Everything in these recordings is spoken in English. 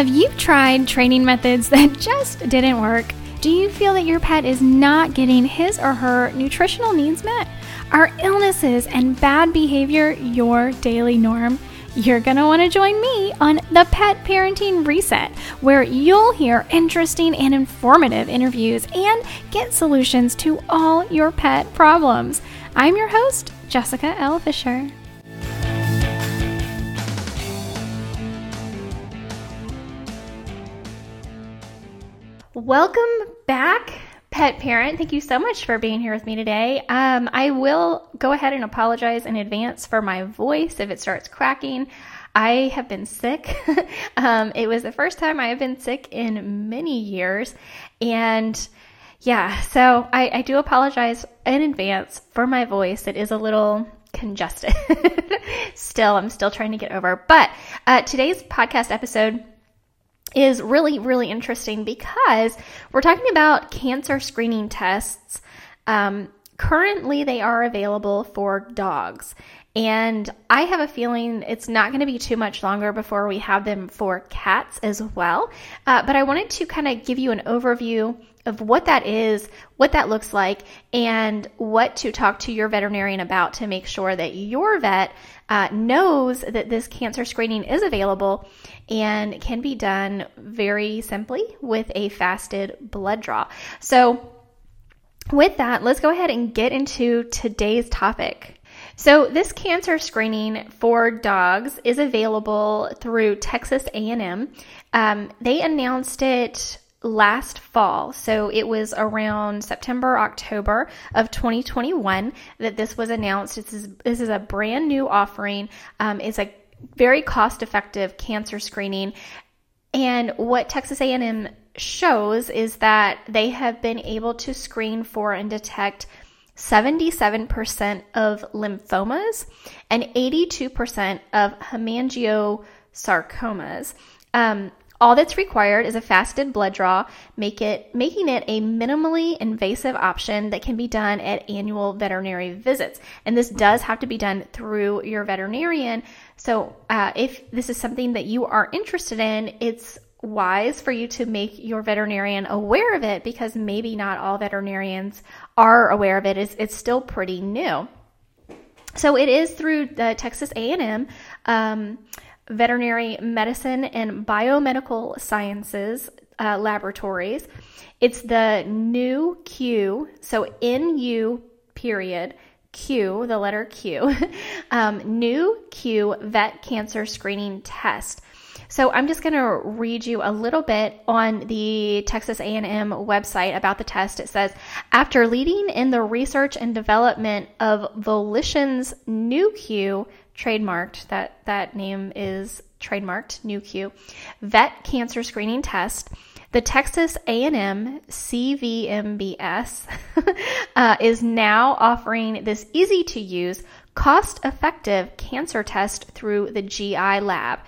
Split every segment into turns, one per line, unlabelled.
Have you tried training methods that just didn't work? Do you feel that your pet is not getting his or her nutritional needs met? Are illnesses and bad behavior your daily norm? You're going to want to join me on the Pet Parenting Reset, where you'll hear interesting and informative interviews and get solutions to all your pet problems. I'm your host, Jessica L. Fisher. Welcome back, pet parent. Thank you so much for being here with me today. Um, I will go ahead and apologize in advance for my voice if it starts cracking. I have been sick. um, it was the first time I have been sick in many years. And yeah, so I, I do apologize in advance for my voice. It is a little congested. still, I'm still trying to get over. But uh, today's podcast episode is really, really interesting because we're talking about cancer screening tests. Um, currently, they are available for dogs. And I have a feeling it's not going to be too much longer before we have them for cats as well. Uh, but I wanted to kind of give you an overview of what that is, what that looks like, and what to talk to your veterinarian about to make sure that your vet uh, knows that this cancer screening is available and can be done very simply with a fasted blood draw. So, with that, let's go ahead and get into today's topic. So, this cancer screening for dogs is available through Texas A&M. Um, they announced it last fall. So it was around September, October of 2021 that this was announced. This is, this is a brand new offering. Um, it's a very cost effective cancer screening. And what Texas A&M shows is that they have been able to screen for and detect 77% of lymphomas and 82% of hemangiosarcomas. Um, all that's required is a fasted blood draw, make it, making it a minimally invasive option that can be done at annual veterinary visits. And this does have to be done through your veterinarian. So, uh, if this is something that you are interested in, it's wise for you to make your veterinarian aware of it because maybe not all veterinarians are aware of it. It's, it's still pretty new. So it is through the Texas A&M. Um, veterinary medicine and biomedical sciences uh, laboratories. It's the new Q, so NU period Q, the letter Q, um, Q vet cancer screening test. So I'm just going to read you a little bit on the Texas A&M website about the test. It says, after leading in the research and development of Volition's Nu.Q trademarked. That that name is trademarked. Nu.Q vet cancer screening test. The Texas A&M CVMBS uh, is now offering this easy to use, cost effective cancer test through the GI lab.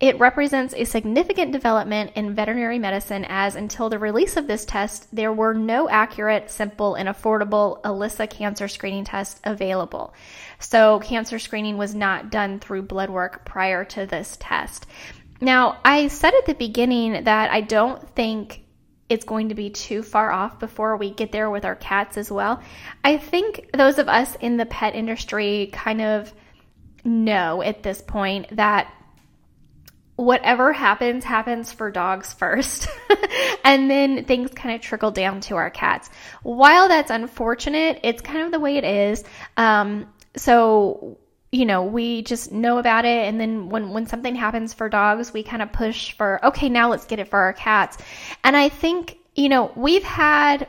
It represents a significant development in veterinary medicine as until the release of this test, there were no accurate, simple, and affordable ELISA cancer screening tests available. So, cancer screening was not done through blood work prior to this test. Now, I said at the beginning that I don't think it's going to be too far off before we get there with our cats as well. I think those of us in the pet industry kind of know at this point that whatever happens, happens for dogs first. and then things kind of trickle down to our cats. While that's unfortunate, it's kind of the way it is. Um, so, you know, we just know about it. And then when, when something happens for dogs, we kind of push for, okay, now let's get it for our cats. And I think, you know, we've had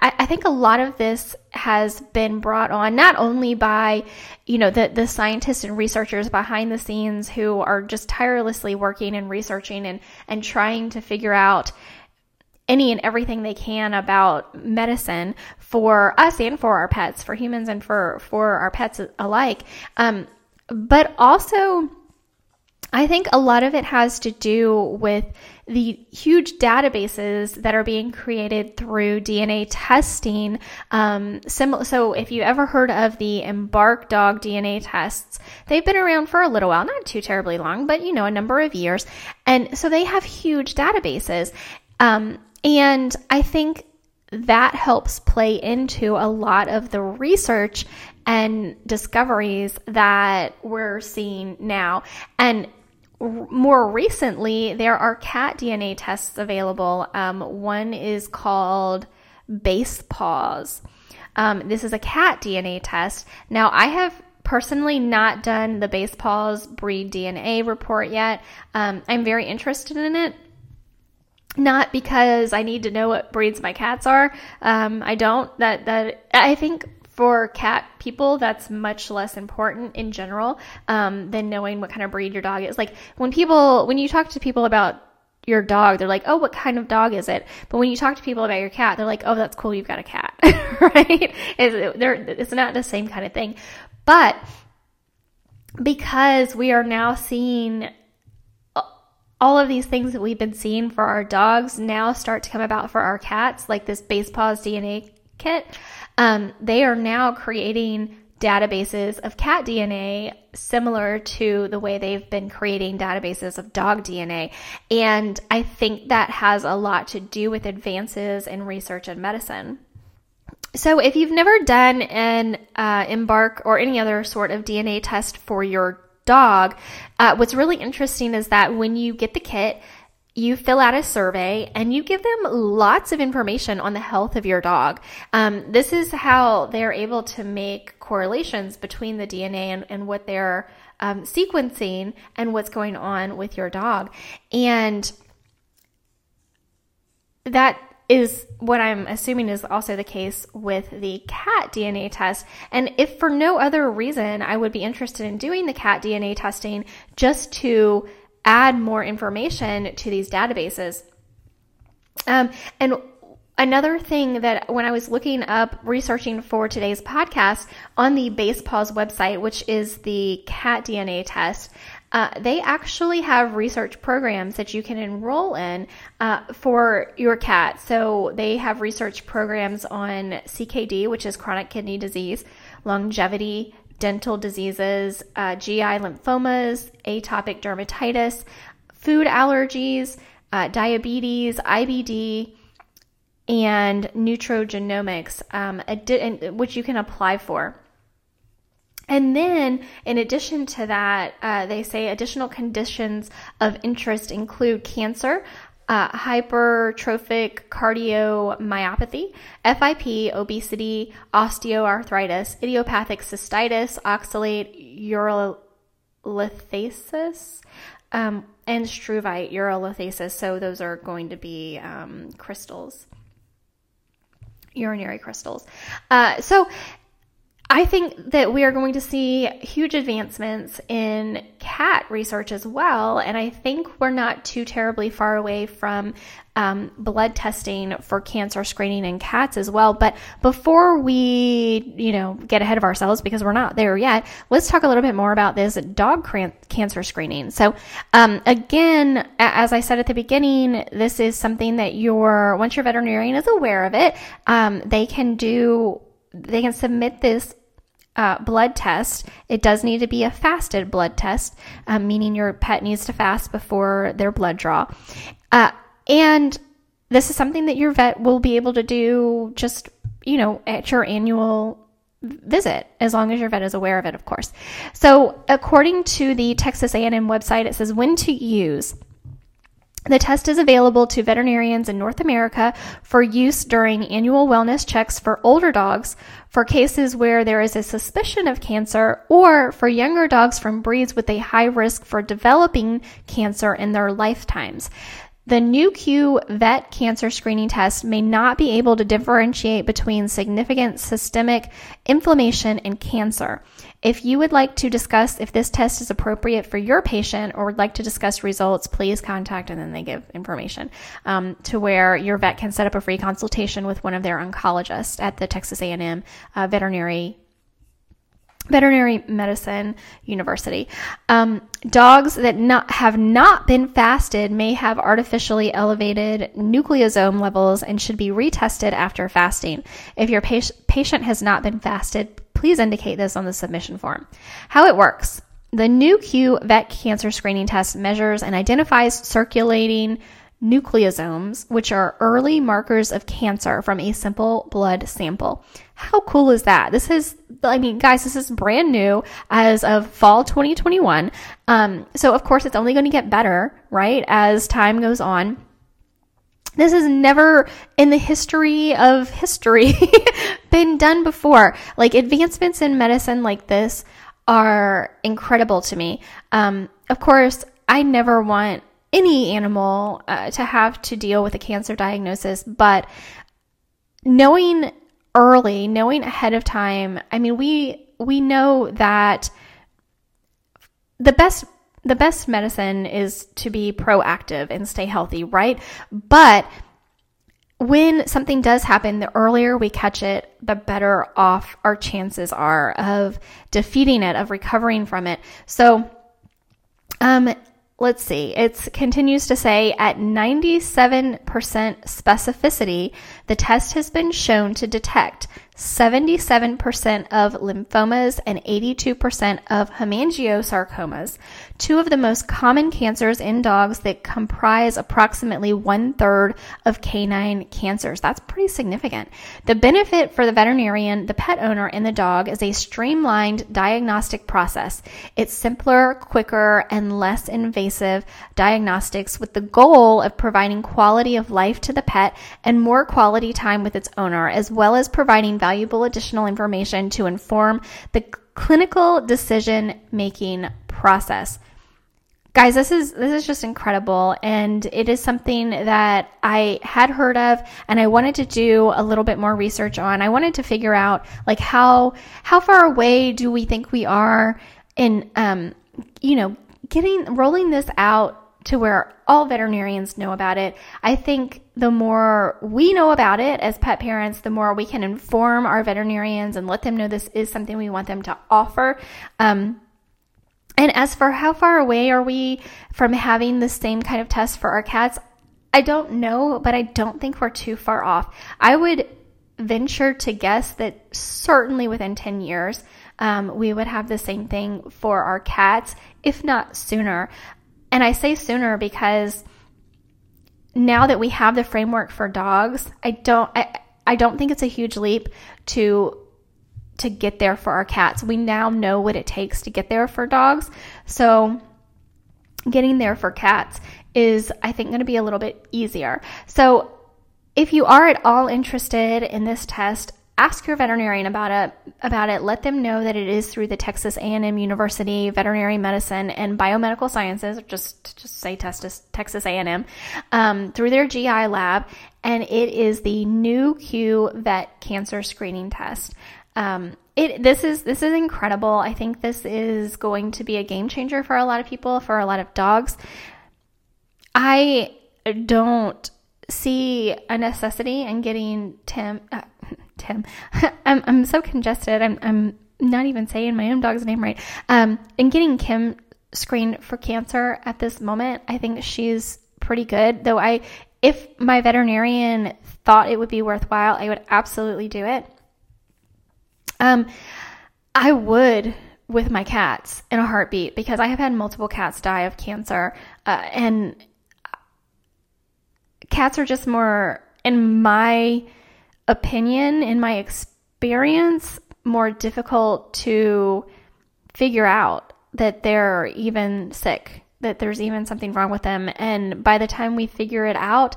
I, I, think a lot of this has been brought on not only by, you know, the, the scientists and researchers behind the scenes who are just tirelessly working and researching and, and trying to figure out any and everything they can about medicine for us and for our pets, for humans and for, for our pets alike. Um, but also, I think a lot of it has to do with the huge databases that are being created through DNA testing. Um, sim- so, if you ever heard of the Embark Dog DNA tests, they've been around for a little while, not too terribly long, but you know, a number of years. And so they have huge databases. Um, and I think that helps play into a lot of the research and discoveries that we're seeing now. And more recently, there are cat DNA tests available. Um, one is called Basepaws. Um, this is a cat DNA test. Now, I have personally not done the Basepaws breed DNA report yet. Um, I'm very interested in it not because I need to know what breeds my cats are. Um, I don't. That that I think for cat people that's much less important in general um, than knowing what kind of breed your dog is. Like when people when you talk to people about your dog, they're like, "Oh, what kind of dog is it?" But when you talk to people about your cat, they're like, "Oh, that's cool, you've got a cat," right? It's, it's not the same kind of thing, but because we are now seeing all of these things that we've been seeing for our dogs now start to come about for our cats, like this Basepaws DNA kit. Um, they are now creating databases of cat DNA similar to the way they've been creating databases of dog DNA. And I think that has a lot to do with advances in research and medicine. So, if you've never done an uh, embark or any other sort of DNA test for your dog. Uh, what's really interesting is that when you get the kit, you fill out a survey and you give them lots of information on the health of your dog. Um, this is how they're able to make correlations between the DNA and, and what they're um, sequencing and what's going on with your dog. And that is what I'm assuming is also the case with the cat DNA test. And if for no other reason, I would be interested in doing the cat DNA testing just to add more information to these databases. Um, and Another thing that when I was looking up researching for today's podcast on the Basepaws website, which is the cat DNA test, uh, they actually have research programs that you can enroll in uh, for your cat. So they have research programs on CKD, which is chronic kidney disease, longevity, dental diseases, uh, GI lymphomas, atopic dermatitis, food allergies, uh, diabetes, IBD, and nutrigenomics, um, which you can apply for. And then, in addition to that, uh, they say additional conditions of interest include cancer, uh, hypertrophic cardiomyopathy, FIP, obesity, osteoarthritis, idiopathic cystitis, oxalate urolithasis, um, and struvite urolithasis. So, those are going to be um, crystals urinary crystals. Uh, so I think that we are going to see huge advancements in cat research as well. And I think we're not too terribly far away from um, blood testing for cancer screening in cats as well. But before we, you know, get ahead of ourselves because we're not there yet, let's talk a little bit more about this dog cancer screening. So, um, again, as I said at the beginning, this is something that your, once your veterinarian is aware of it, um, they can do they can submit this uh, blood test. It does need to be a fasted blood test, um, meaning your pet needs to fast before their blood draw. Uh, and this is something that your vet will be able to do just, you know, at your annual visit as long as your vet is aware of it of course so according to the texas a&m website it says when to use the test is available to veterinarians in North America for use during annual wellness checks for older dogs, for cases where there is a suspicion of cancer, or for younger dogs from breeds with a high risk for developing cancer in their lifetimes. The Nu.Q vet cancer screening test may not be able to differentiate between significant systemic inflammation and cancer. If you would like to discuss if this test is appropriate for your patient or would like to discuss results, please contact and then they give information um, to where your vet can set up a free consultation with one of their oncologists at the Texas A&M uh, Veterinary veterinary medicine university um, dogs that not, have not been fasted may have artificially elevated nucleosome levels and should be retested after fasting if your patient has not been fasted please indicate this on the submission form how it works the Nu.Q vet cancer screening test measures and identifies circulating nucleosomes, which are early markers of cancer from a simple blood sample. How cool is that? This is, I mean, guys, this is brand new as of fall 2021. Um, so of course it's only going to get better, right? As time goes on. This has never in the history of history been done before. Like advancements in medicine like this are incredible to me. Um, of course, I never want any animal uh, to have to deal with a cancer diagnosis, but knowing early, knowing ahead of time, I mean, we we know that the best the best medicine is to be proactive and stay healthy, right? But when something does happen, the earlier we catch it, the better off our chances are of defeating it, of recovering from it. So, um, let's see, it continues to say at 97% specificity, the test has been shown to detect 77% of lymphomas and 82% of hemangiosarcomas, two of the most common cancers in dogs that comprise approximately one third of canine cancers. That's pretty significant. The benefit for the veterinarian, the pet owner, and the dog is a streamlined diagnostic process. It's simpler, quicker, and less invasive diagnostics with the goal of providing quality of life to the pet and more quality time with its owner, as well as providing valuable additional information to inform the clinical decision making process. Guys, this is this is just incredible and it is something that I had heard of and I wanted to do a little bit more research on. I wanted to figure out like how how far away do we think we are in um you know, getting rolling this out to where all veterinarians know about it. I think the more we know about it as pet parents, the more we can inform our veterinarians and let them know this is something we want them to offer. Um, and as for how far away are we from having the same kind of test for our cats, I don't know, but I don't think we're too far off. I would venture to guess that certainly within 10 years, um, we would have the same thing for our cats, if not sooner. And I say sooner because now that we have the framework for dogs, I don't I, I don't think it's a huge leap to to get there for our cats. We now know what it takes to get there for dogs. So getting there for cats is I think going to be a little bit easier. So if you are at all interested in this test, ask your veterinarian about it about it. Let them know that it is through the texas a&m university veterinary medicine and biomedical sciences just just say texas, texas a&m um, through their gi lab and it is the Nu.Q vet cancer screening test. Um, it this is this is incredible. I think this is going to be a game changer for a lot of people for a lot of dogs. I don't see a necessity in getting tim uh, Tim. I'm, I'm so congested. I'm, I'm not even saying my own dog's name right. Um, and getting Kim screened for cancer at this moment, I think she's pretty good. Though I, if my veterinarian thought it would be worthwhile, I would absolutely do it. Um, I would with my cats in a heartbeat because I have had multiple cats die of cancer, uh, and cats are just more in my opinion, in my experience, more difficult to figure out that they're even sick, that there's even something wrong with them. And by the time we figure it out,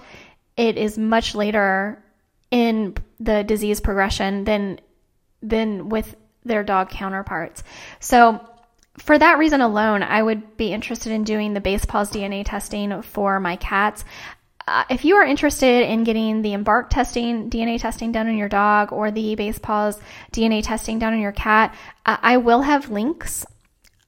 it is much later in the disease progression than than with their dog counterparts. So for that reason alone, I would be interested in doing the Basepaws DNA testing for my cats. Uh, if you are interested in getting the Embark testing, DNA testing done on your dog, or the Basepaws DNA testing done on your cat, uh, I will have links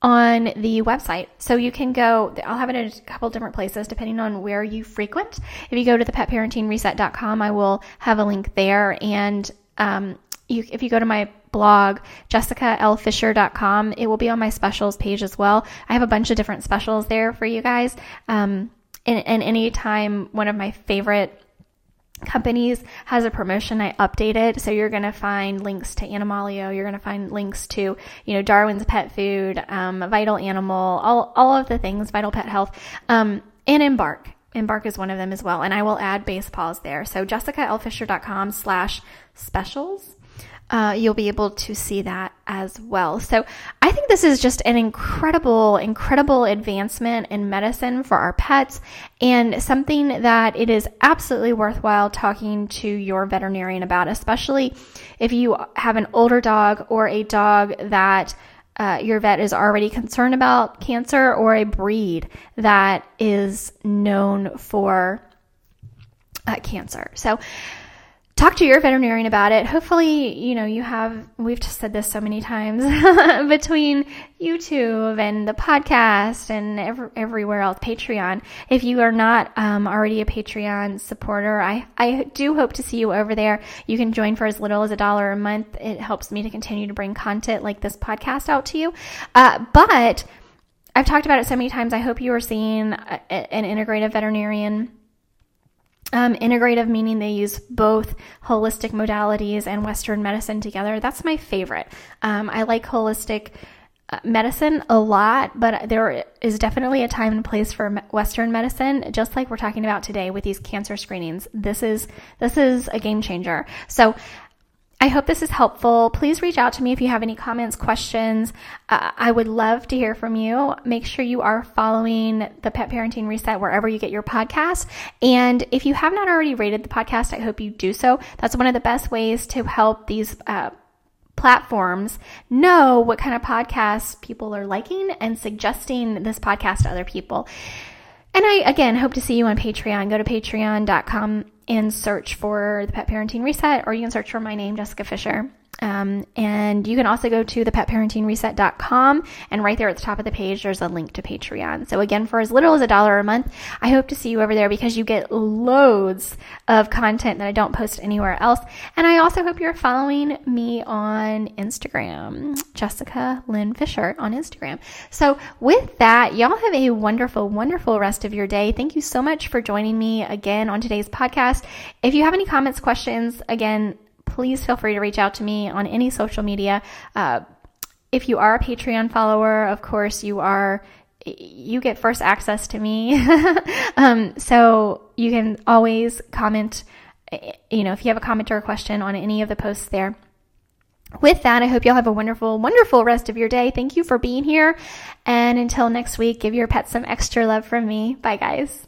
on the website. So you can go, I'll have it in a couple different places depending on where you frequent. If you go to the petparentingreset.com, I will have a link there. And um, you, if you go to my blog, jessicalfisher.com. It will be on my specials page as well. I have a bunch of different specials there for you guys. Um, and, and anytime one of my favorite companies has a promotion I update it So you're going to find links to Animalio. You're going to find links to, you know, Darwin's Pet Food, um, Vital Animal, all, all of the things, Vital Pet Health, um, and Embark. Embark is one of them as well. And I will add Basepaws there. So jessicalfisher.com slash specials uh, you'll be able to see that as well. So I think this is just an incredible, incredible advancement in medicine for our pets and something that it is absolutely worthwhile talking to your veterinarian about, especially if you have an older dog or a dog that uh, your vet is already concerned about cancer or a breed that is known for uh, cancer. So, talk to your veterinarian about it. Hopefully, you know, you have, we've just said this so many times between YouTube and the podcast and every, everywhere else, Patreon. If you are not um, already a Patreon supporter, I, I do hope to see you over there. You can join for as little as a dollar a month. It helps me to continue to bring content like this podcast out to you. Uh, but I've talked about it so many times. I hope you are seeing a, an integrative veterinarian um, integrative meaning they use both holistic modalities and Western medicine together. That's my favorite. Um, I like holistic uh, medicine a lot, but there is definitely a time and place for Western medicine, just like we're talking about today with these cancer screenings. This is this is a game changer. So I hope this is helpful. Please reach out to me if you have any comments, questions. Uh, I would love to hear from you. Make sure you are following the Pet Parenting Reset wherever you get your podcast. And if you have not already rated the podcast, I hope you do so. That's one of the best ways to help these uh, platforms know what kind of podcasts people are liking and suggesting this podcast to other people. And I, again, hope to see you on Patreon. Go to patreon.com and search for the Pet Parenting Reset, or you can search for my name, Jessica Fisher. Um, and you can also go to thepetparentingreset.com and right there at the top of the page, there's a link to Patreon. So again, for as little as a dollar a month, I hope to see you over there because you get loads of content that I don't post anywhere else. And I also hope you're following me on Instagram, Jessica Lynn Fisher on Instagram. So with that, y'all have a wonderful, wonderful rest of your day. Thank you so much for joining me again on today's podcast. If you have any comments, questions, again, please feel free to reach out to me on any social media. Uh, if you are a Patreon follower, of course, you are you get first access to me. um, so you can always comment, you know, if you have a comment or a question on any of the posts there. With that, I hope y'all have a wonderful, wonderful rest of your day. Thank you for being here. And until next week, give your pets some extra love from me. Bye, guys.